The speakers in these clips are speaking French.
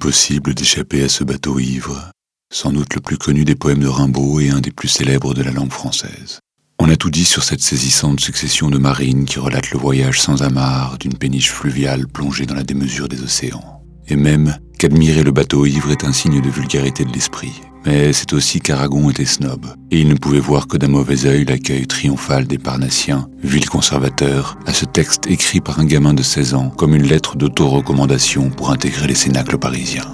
possible d'échapper à ce bateau ivre, sans doute le plus connu des poèmes de Rimbaud et un des plus célèbres de la langue française. On a tout dit sur cette saisissante succession de marines qui relate le voyage sans amarre d'une péniche fluviale plongée dans la démesure des océans. Et même qu'admirer le bateau ivre est un signe de vulgarité de l'esprit. Mais c'est aussi qu'Aragon était snob, et il ne pouvait voir que d'un mauvais œil l'accueil triomphal des Parnassiens, ville conservateur, à ce texte écrit par un gamin de 16 ans comme une lettre d'auto-recommandation pour intégrer les cénacles parisiens.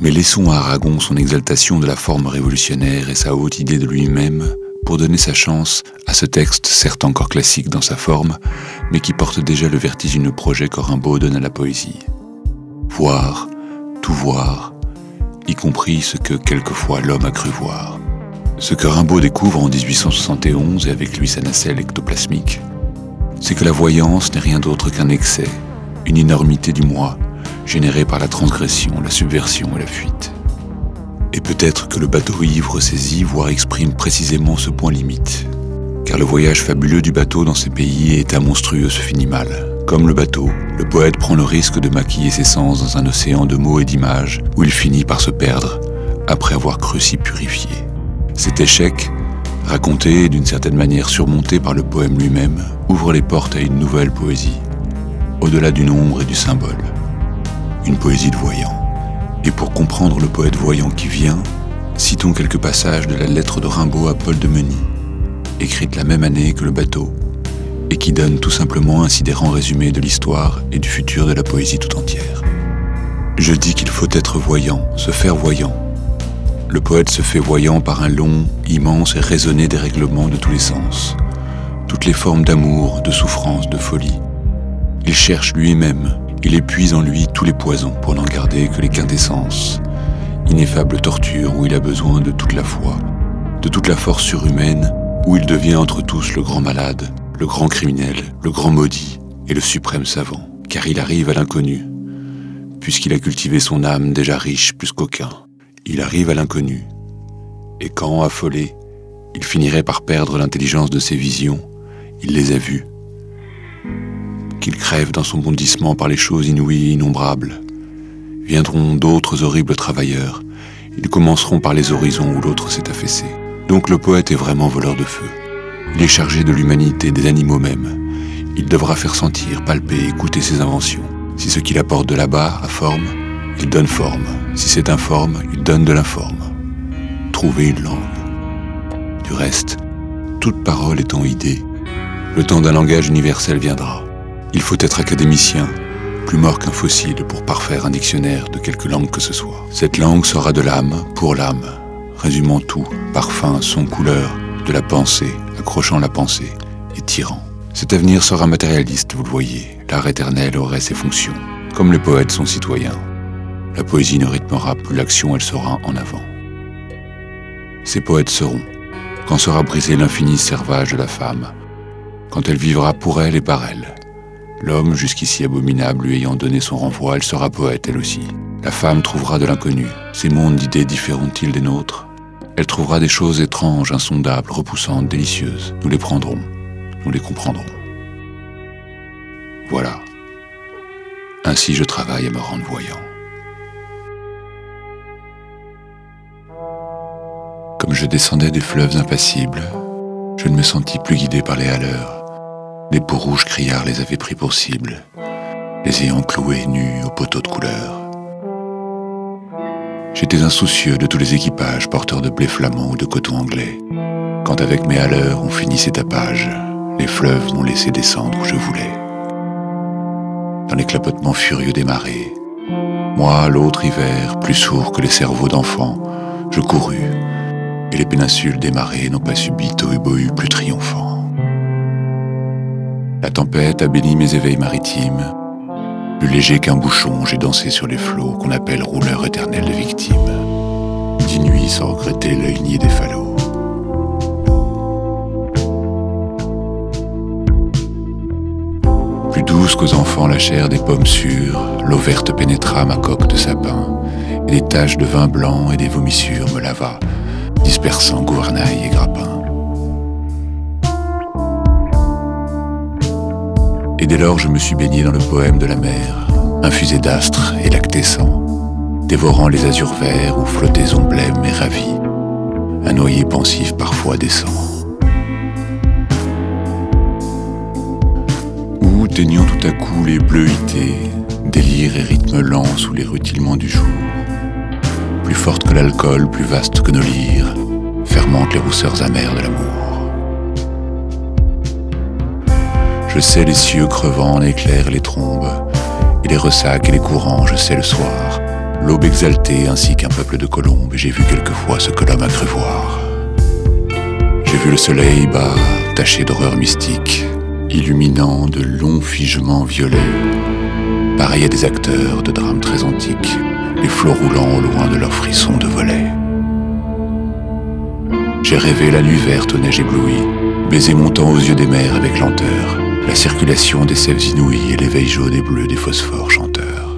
Mais laissons à Aragon son exaltation de la forme révolutionnaire et sa haute idée de lui-même pour donner sa chance à ce texte, certes encore classique dans sa forme, mais qui porte déjà le vertigineux projet qu'Orimbaud donne à la poésie. Voir, tout voir, y compris ce que quelquefois l'homme a cru voir. Ce que Rimbaud découvre en 1871 et avec lui sa nacelle ectoplasmique, c'est que la voyance n'est rien d'autre qu'un excès, une énormité du moi, générée par la transgression, la subversion et la fuite. Et peut-être que le bateau ivre saisit, voire exprime précisément ce point limite. Car le voyage fabuleux du bateau dans ces pays est un monstrueux se. Comme le bateau, le poète prend le risque de maquiller ses sens dans un océan de mots et d'images où il finit par se perdre après avoir cru s'y purifier. Cet échec, raconté et d'une certaine manière surmonté par le poème lui-même, ouvre les portes à une nouvelle poésie, au-delà du nombre et du symbole. Une poésie de voyant. Et pour comprendre le poète voyant qui vient, citons quelques passages de la lettre de Rimbaud à Paul de Meny, écrite la même année que le bateau, et qui donne tout simplement un sidérant résumé de l'histoire et du futur de la poésie tout entière. Je dis qu'il faut être voyant, se faire voyant. Le poète se fait voyant par un long, immense et raisonné dérèglement de tous les sens, toutes les formes d'amour, de souffrance, de folie. Il cherche lui-même, il épuise en lui tous les poisons pour n'en garder que les quintessences. Ineffable torture où il a besoin de toute la foi, de toute la force surhumaine, où il devient entre tous le grand malade, le grand criminel, le grand maudit et le suprême savant, car il arrive à l'inconnu, puisqu'il a cultivé son âme déjà riche plus qu'aucun. Il arrive à l'inconnu, et quand, affolé, il finirait par perdre l'intelligence de ses visions, il les a vues, qu'il crève dans son bondissement par les choses inouïes et innombrables. Viendront d'autres horribles travailleurs. Ils commenceront par les horizons où l'autre s'est affaissé. Donc le poète est vraiment voleur de feu. Il est chargé de l'humanité, des animaux même. Il devra faire sentir, palper, écouter ses inventions. Si ce qu'il apporte de là-bas a forme, il donne forme. Si c'est informe, il donne de l'informe. Trouver une langue. Du reste, toute parole étant idée, le temps d'un langage universel viendra. Il faut être académicien, plus mort qu'un fossile pour parfaire un dictionnaire de quelque langue que ce soit. Cette langue sera de l'âme pour l'âme, résumant tout, parfum, son, couleur, de la pensée, accrochant la pensée et tirant. Cet avenir sera matérialiste, vous le voyez. L'art éternel aurait ses fonctions, comme les poètes sont citoyens. La poésie ne rythmera plus l'action, elle sera en avant. Ces poètes seront, quand sera brisé l'infini servage de la femme, quand elle vivra pour elle et par elle, L'homme, jusqu'ici abominable, lui ayant donné son renvoi, elle sera poète, elle aussi. La femme trouvera de l'inconnu. Ces mondes d'idées différeront-ils des nôtres? Elle trouvera des choses étranges, insondables, repoussantes, délicieuses. Nous les prendrons, nous les comprendrons. Voilà. Ainsi je travaille à me rendre voyant. Comme je descendais des fleuves impassibles, je ne me sentis plus guidé par les haleurs les peaux rouges criards les avaient pris pour cible, les ayant cloués nus aux poteaux de couleur. J'étais insoucieux de tous les équipages porteurs de blé flamand ou de coton anglais. Quand avec mes haleurs on finissait tapage, les fleuves m'ont laissé descendre où je voulais. Dans les clapotements furieux des marées, moi, l'autre hiver, plus sourd que les cerveaux d'enfants, je courus, et les péninsules des marées n'ont pas subi tohu plus triomphant. La tempête a béni mes éveils maritimes. Plus léger qu'un bouchon, j'ai dansé sur les flots qu'on appelle rouleur éternel de victimes. Dix nuits sans regretter l'œil nié des falots. Plus douce qu'aux enfants la chair des pommes sûres, l'eau verte pénétra ma coque de sapin, et des taches de vin blanc et des vomissures me lava, dispersant gouvernail et grappin. Et dès lors, je me suis baigné dans le poème de la mer, infusé d'astres et lactescent. dévorant les azurs verts où flottaison blême et ravie. Un noyer pensif parfois descend. Ou teignant tout à coup les bleuités, délire et rythme lent sous les rutilements du jour. Plus forte que l'alcool, plus vaste que nos lyres, fermente les rousseurs amères de l'amour. Je sais les cieux crevant, l'éclair et les trombes, et les ressacs et les courants, je sais le soir, l'aube exaltée ainsi qu'un peuple de colombes, j'ai vu quelquefois ce que l'homme a cru voir. J'ai vu le soleil bas, taché d'horreur mystique, illuminant de longs figements violets, pareil à des acteurs de drames très antiques, les flots roulant au loin de leurs frissons de volets. J'ai rêvé la nuit verte aux neiges éblouies, baiser montant aux yeux des mers avec lenteur, la circulation des sèves inouïes et l'éveil jaune et bleu des phosphores chanteurs.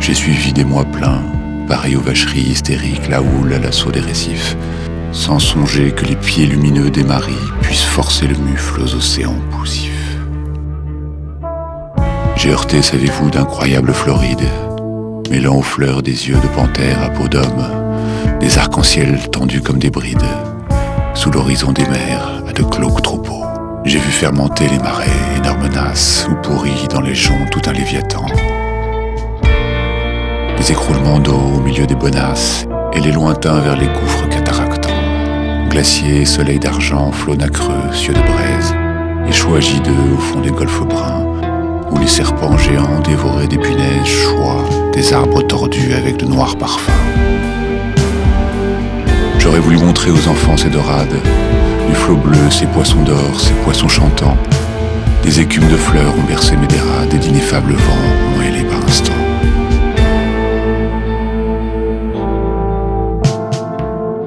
J'ai suivi des mois pleins, pareil aux vacheries hystériques, la houle à l'assaut des récifs, sans songer que les pieds lumineux des maris puissent forcer le mufle aux océans poussifs. J'ai heurté, savez-vous, d'incroyables Florides, mêlant aux fleurs des yeux de panthère à peau d'homme, des arcs-en-ciel tendus comme des brides, des mers à de glauques troupeaux. J'ai vu fermenter les marais, énormes nasses, ou pourris dans les joncs tout un léviathan. Des écroulements d'eau au milieu des bonasses, et les lointains vers les gouffres cataractants. Glaciers, soleil d'argent, flots nacreux, cieux de braise, et choix au fond des golfes bruns, où les serpents géants dévoraient des punaises choix, des arbres tordus avec de noirs parfums. J'aurais voulu montrer aux enfants ces dorades, du flot bleu, ces poissons d'or, ces poissons chantants. Des écumes de fleurs ont bercé mes dérades et d'ineffables vents ont hélé par instants.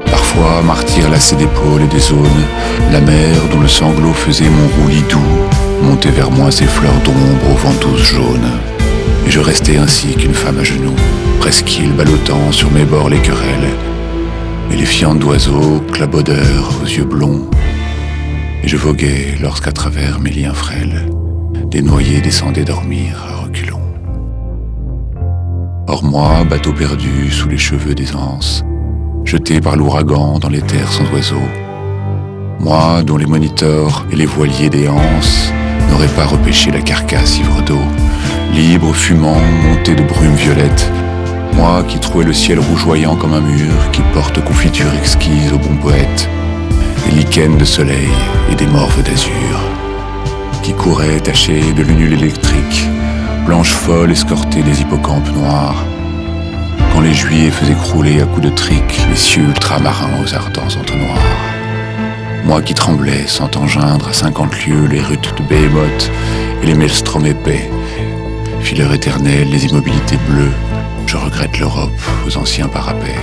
Parfois, martyr lassé d'épaules et des zones, la mer dont le sanglot faisait mon roulis doux, montait vers moi ses fleurs d'ombre aux ventouses jaunes. Et je restais ainsi qu'une femme à genoux, presqu'île ballottant sur mes bords les querelles, et les fientes d'oiseaux, clabaudeurs aux yeux blonds. Et je voguais lorsqu'à travers mes liens frêles, des noyés descendaient dormir à reculons. Or moi, bateau perdu sous les cheveux des anses, jeté par l'ouragan dans les terres sans oiseaux, moi dont les moniteurs et les voiliers des anses n'auraient pas repêché la carcasse ivre d'eau, libre, fumant, monté de brume violette, moi qui trouvais le ciel rougeoyant comme un mur, qui porte confiture exquise au bon poète, des lichens de soleil et des morves d'azur, qui couraient tachés de lunules électriques, blanches folles escortées des hippocampes noirs, quand les juillet faisaient crouler à coups de trique les cieux ultramarins aux ardents entonnoirs. Moi qui tremblais, sans engeindre à cinquante lieues les rutes de Behemoth et les maelstroms épais, fileurs éternels, les immobilités bleues, je regrette l'Europe aux anciens parapets.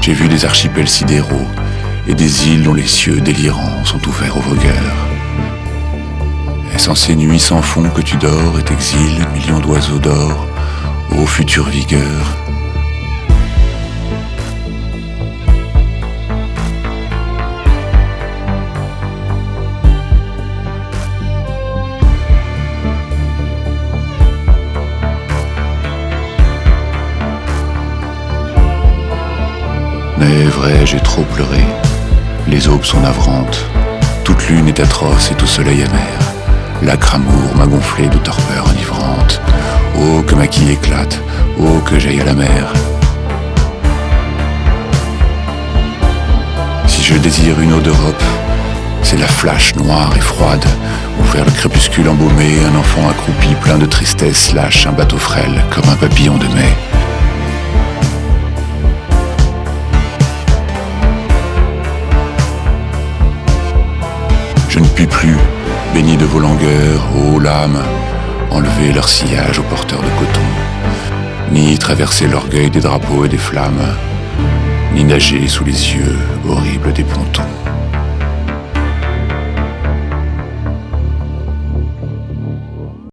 J'ai vu des archipels sidéraux et des îles dont les cieux délirants sont ouverts aux vogueurs. Est-ce en ces nuits sans fond que tu dors et t'exiles, millions d'oiseaux d'or, ô future vigueur j'ai trop pleuré. Les aubes sont navrantes. Toute lune est atroce et tout soleil amer. L'acre amour m'a gonflé de torpeur enivrante. Oh, que ma quille éclate. Oh, que j'aille à la mer. Si je désire une eau d'Europe, c'est la flash noire et froide, où vers le crépuscule embaumé, un enfant accroupi plein de tristesse lâche un bateau frêle comme un papillon de mai. Plus, baigner de vos langueurs, ô lames, enlever leur sillage aux porteurs de coton, ni traverser l'orgueil des drapeaux et des flammes, ni nager sous les yeux horribles des pontons.